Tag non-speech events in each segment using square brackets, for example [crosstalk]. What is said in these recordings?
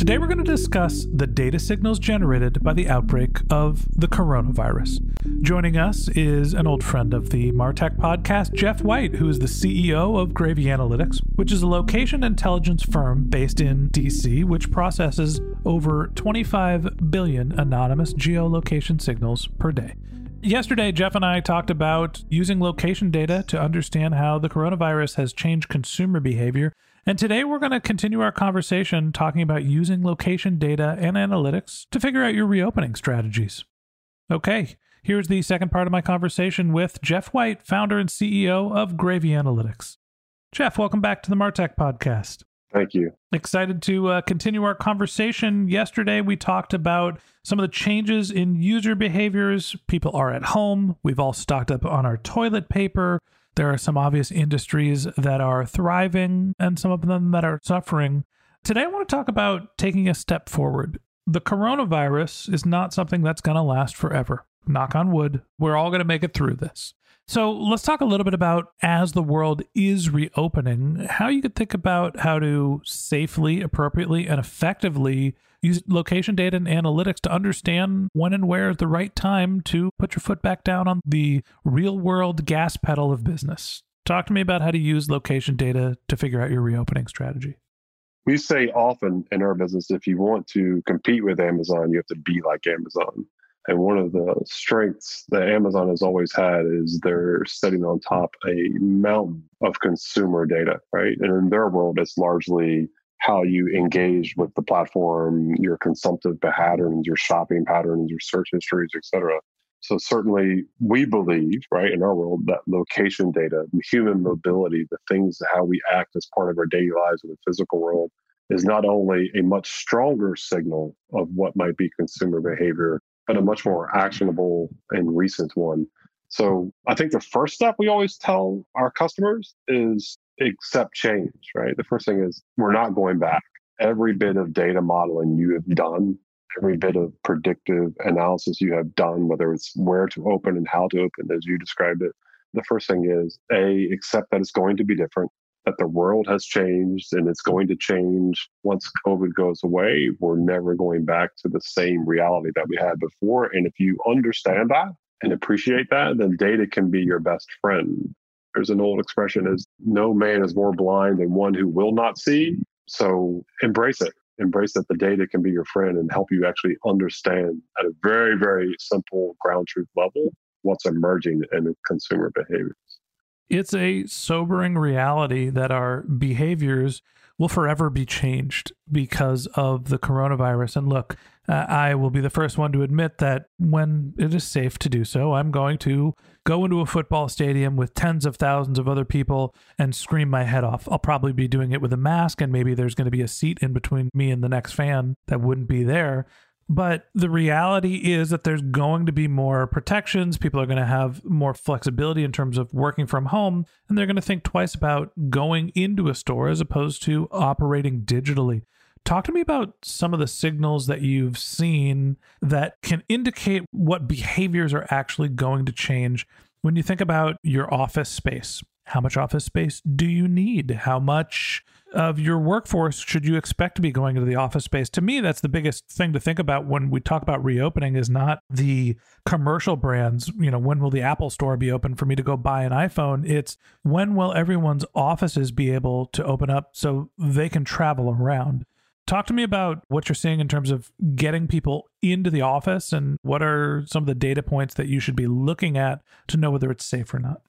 Today we're going to discuss the data signals generated by the outbreak of the coronavirus. Joining us is an old friend of the Martech Podcast, Jeff White, who is the CEO of Gravy Analytics, which is a location intelligence firm based in DC, which processes over 25 billion anonymous geolocation signals per day. Yesterday, Jeff and I talked about using location data to understand how the coronavirus has changed consumer behavior and today we're going to continue our conversation talking about using location data and analytics to figure out your reopening strategies. Okay, here's the second part of my conversation with Jeff White, founder and CEO of Gravy Analytics. Jeff, welcome back to the Martech podcast. Thank you. Excited to uh, continue our conversation. Yesterday, we talked about some of the changes in user behaviors. People are at home. We've all stocked up on our toilet paper. There are some obvious industries that are thriving and some of them that are suffering. Today, I want to talk about taking a step forward. The coronavirus is not something that's going to last forever. Knock on wood, we're all going to make it through this. So let's talk a little bit about as the world is reopening, how you could think about how to safely, appropriately, and effectively use location data and analytics to understand when and where is the right time to put your foot back down on the real world gas pedal of business. Talk to me about how to use location data to figure out your reopening strategy. We say often in our business if you want to compete with Amazon, you have to be like Amazon. And one of the strengths that Amazon has always had is they're sitting on top a mountain of consumer data, right? And in their world, it's largely how you engage with the platform, your consumptive patterns, your shopping patterns, your search histories, etc. So certainly we believe, right, in our world that location data, human mobility, the things how we act as part of our daily lives in the physical world is not only a much stronger signal of what might be consumer behavior, but a much more actionable and recent one. So I think the first step we always tell our customers is accept change, right? The first thing is we're not going back. Every bit of data modeling you have done, every bit of predictive analysis you have done, whether it's where to open and how to open, as you described it, the first thing is A, accept that it's going to be different that the world has changed and it's going to change once COVID goes away. We're never going back to the same reality that we had before. And if you understand that and appreciate that, then data can be your best friend. There's an old expression is no man is more blind than one who will not see. So embrace it. Embrace that the data can be your friend and help you actually understand at a very, very simple ground truth level what's emerging in consumer behaviors it's a sobering reality that our behaviors will forever be changed because of the coronavirus. And look, uh, I will be the first one to admit that when it is safe to do so, I'm going to go into a football stadium with tens of thousands of other people and scream my head off. I'll probably be doing it with a mask, and maybe there's going to be a seat in between me and the next fan that wouldn't be there. But the reality is that there's going to be more protections. People are going to have more flexibility in terms of working from home, and they're going to think twice about going into a store as opposed to operating digitally. Talk to me about some of the signals that you've seen that can indicate what behaviors are actually going to change when you think about your office space. How much office space do you need? How much of your workforce should you expect to be going into the office space? To me, that's the biggest thing to think about when we talk about reopening is not the commercial brands, you know, when will the Apple store be open for me to go buy an iPhone? It's when will everyone's offices be able to open up so they can travel around? Talk to me about what you're seeing in terms of getting people into the office and what are some of the data points that you should be looking at to know whether it's safe or not.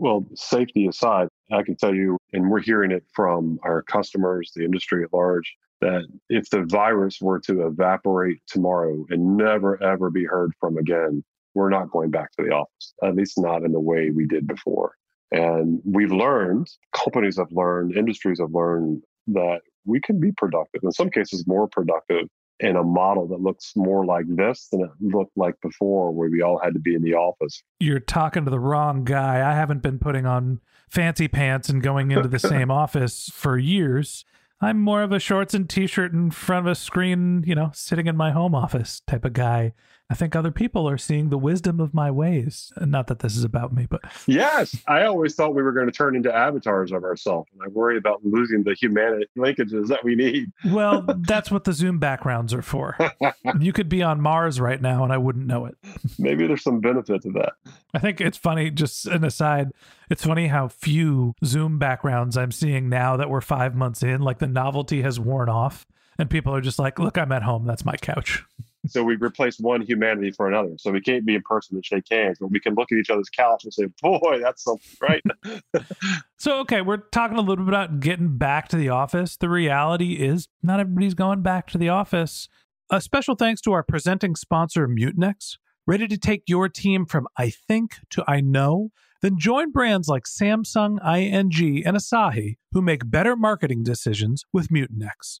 Well, safety aside, I can tell you, and we're hearing it from our customers, the industry at large, that if the virus were to evaporate tomorrow and never ever be heard from again, we're not going back to the office, at least not in the way we did before. And we've learned, companies have learned, industries have learned that we can be productive, in some cases, more productive in a model that looks more like this than it looked like before, where we all had to be in the office. You're talking to the wrong guy. I haven't been putting on fancy pants and going into the [laughs] same office for years. I'm more of a shorts and t-shirt in front of a screen, you know, sitting in my home office type of guy. I think other people are seeing the wisdom of my ways. Not that this is about me, but yes, I always thought we were going to turn into avatars of ourselves, and I worry about losing the humanity linkages that we need. well, [laughs] that's what the Zoom backgrounds are for. [laughs] you could be on Mars right now, and I wouldn't know it. [laughs] Maybe there's some benefit to that. I think it's funny. Just an aside, it's funny how few Zoom backgrounds I'm seeing now that we're five months in. Like the novelty has worn off, and people are just like, "Look, I'm at home. That's my couch." So we replace one humanity for another. So we can't be in person and shake hands, but we can look at each other's couch and say, boy, that's something, right? [laughs] so, okay, we're talking a little bit about getting back to the office. The reality is, not everybody's going back to the office. A special thanks to our presenting sponsor, Mutinex. Ready to take your team from I think to I know? Then join brands like Samsung, ING, and Asahi who make better marketing decisions with Mutinex.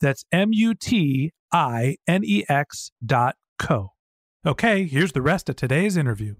That's M U T I N E X dot co. Okay, here's the rest of today's interview.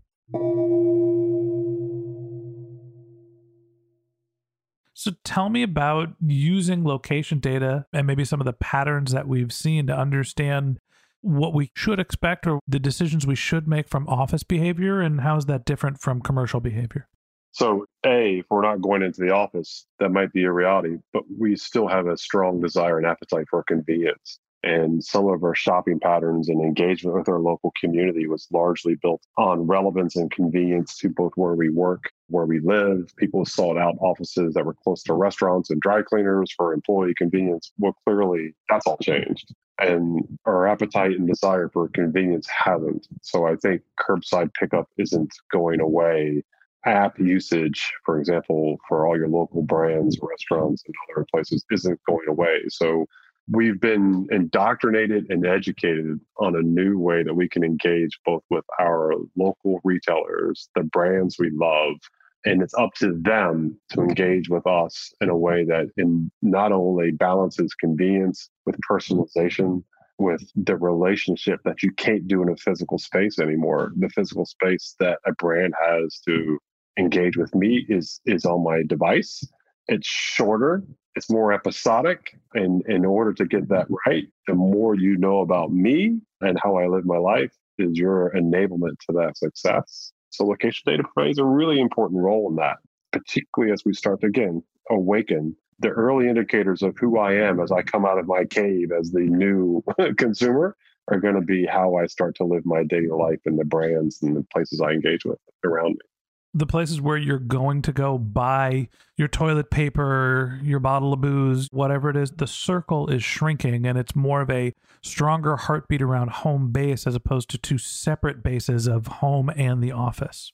So tell me about using location data and maybe some of the patterns that we've seen to understand what we should expect or the decisions we should make from office behavior and how is that different from commercial behavior? So, A, if we're not going into the office, that might be a reality, but we still have a strong desire and appetite for convenience. And some of our shopping patterns and engagement with our local community was largely built on relevance and convenience to both where we work, where we live. People sought out offices that were close to restaurants and dry cleaners for employee convenience. Well, clearly that's all changed. And our appetite and desire for convenience hasn't. So I think curbside pickup isn't going away app usage, for example, for all your local brands, restaurants, and other places isn't going away. So we've been indoctrinated and educated on a new way that we can engage both with our local retailers, the brands we love, and it's up to them to engage with us in a way that in not only balances convenience with personalization with the relationship that you can't do in a physical space anymore. The physical space that a brand has to engage with me is is on my device. It's shorter, it's more episodic. And in order to get that right, the more you know about me and how I live my life is your enablement to that success. So location data plays a really important role in that, particularly as we start to again awaken the early indicators of who I am as I come out of my cave as the new [laughs] consumer are going to be how I start to live my daily life and the brands and the places I engage with around me. The places where you're going to go buy your toilet paper, your bottle of booze, whatever it is, the circle is shrinking and it's more of a stronger heartbeat around home base as opposed to two separate bases of home and the office.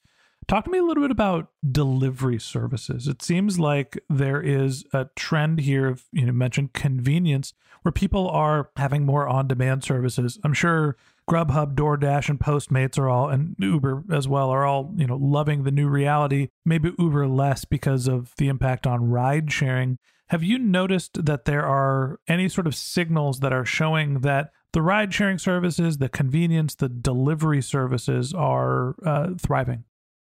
Talk to me a little bit about delivery services. It seems like there is a trend here of, you know, mentioned convenience where people are having more on demand services. I'm sure Grubhub, DoorDash, and Postmates are all, and Uber as well, are all, you know, loving the new reality. Maybe Uber less because of the impact on ride sharing. Have you noticed that there are any sort of signals that are showing that the ride sharing services, the convenience, the delivery services are uh, thriving?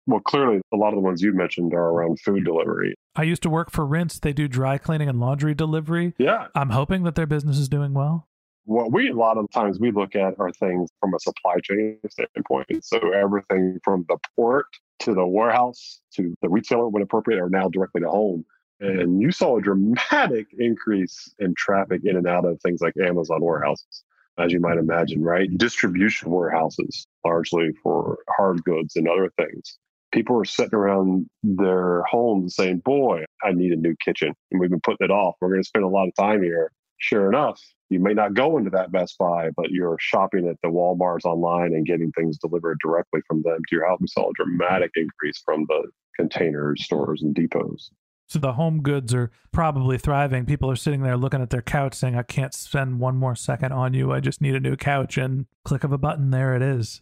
Well, clearly, a lot of the ones you mentioned are around food delivery. I used to work for Rinse. They do dry cleaning and laundry delivery. Yeah. I'm hoping that their business is doing well. What we, a lot of times, we look at are things from a supply chain standpoint. So everything from the port to the warehouse to the retailer, when appropriate, or now directly to home. Mm-hmm. And you saw a dramatic increase in traffic in and out of things like Amazon warehouses, as you might imagine, right? Distribution warehouses, largely for hard goods and other things people are sitting around their homes saying, Boy, I need a new kitchen. And we've been putting it off. We're going to spend a lot of time here. Sure enough, you may not go into that Best Buy, but you're shopping at the Walmarts online and getting things delivered directly from them to your house. We saw a dramatic increase from the container stores and depots. So the home goods are probably thriving. People are sitting there looking at their couch saying, I can't spend one more second on you. I just need a new couch. And click of a button, there it is.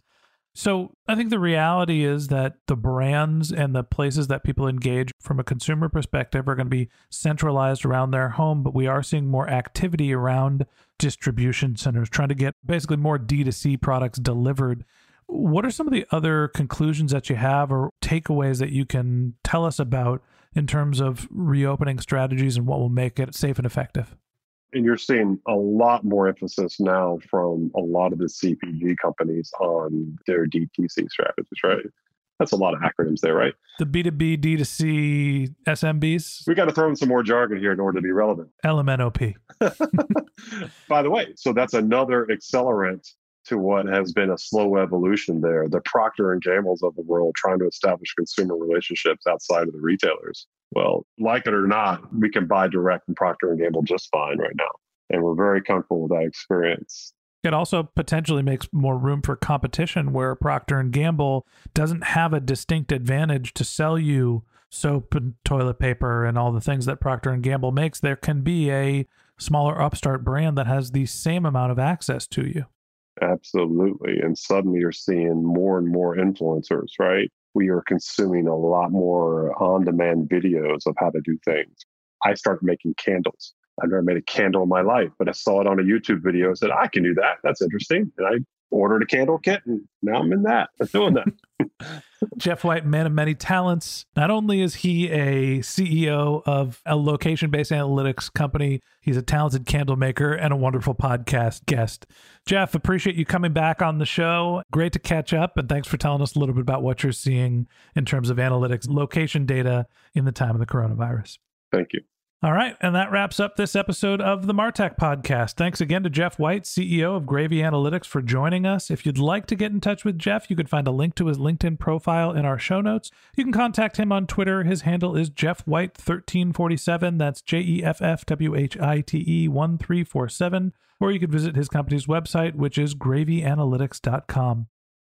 So I think the reality is that the brands and the places that people engage from a consumer perspective are going to be centralized around their home, but we are seeing more activity around distribution centers, trying to get basically more D2C products delivered. What are some of the other conclusions that you have or takeaways that you can tell us about in terms of reopening strategies and what will make it safe and effective? And you're seeing a lot more emphasis now from a lot of the CPG companies on their DTC strategies, right? That's a lot of acronyms there, right? The B2B, D2C, SMBs. We got to throw in some more jargon here in order to be relevant. LMNOP. [laughs] By the way, so that's another accelerant to what has been a slow evolution there. The Procter and Gambles of the world trying to establish consumer relationships outside of the retailers. Well, like it or not, we can buy direct from Procter and Gamble just fine right now, and we're very comfortable with that experience. It also potentially makes more room for competition where Procter and Gamble doesn't have a distinct advantage to sell you soap and toilet paper and all the things that Procter and Gamble makes. There can be a smaller upstart brand that has the same amount of access to you. Absolutely. And suddenly you're seeing more and more influencers, right? We are consuming a lot more on demand videos of how to do things. I started making candles. I've never made a candle in my life, but I saw it on a YouTube video. And said, I can do that. That's interesting. And I ordered a candle kit and now I'm in that. I'm doing that. [laughs] Jeff White, man of many talents. Not only is he a CEO of a location based analytics company, he's a talented candle maker and a wonderful podcast guest. Jeff, appreciate you coming back on the show. Great to catch up. And thanks for telling us a little bit about what you're seeing in terms of analytics, location data in the time of the coronavirus. Thank you. All right. And that wraps up this episode of the Martech podcast. Thanks again to Jeff White, CEO of Gravy Analytics, for joining us. If you'd like to get in touch with Jeff, you can find a link to his LinkedIn profile in our show notes. You can contact him on Twitter. His handle is Jeff White1347. That's J E F F W H I T E 1347. Or you could visit his company's website, which is gravyanalytics.com.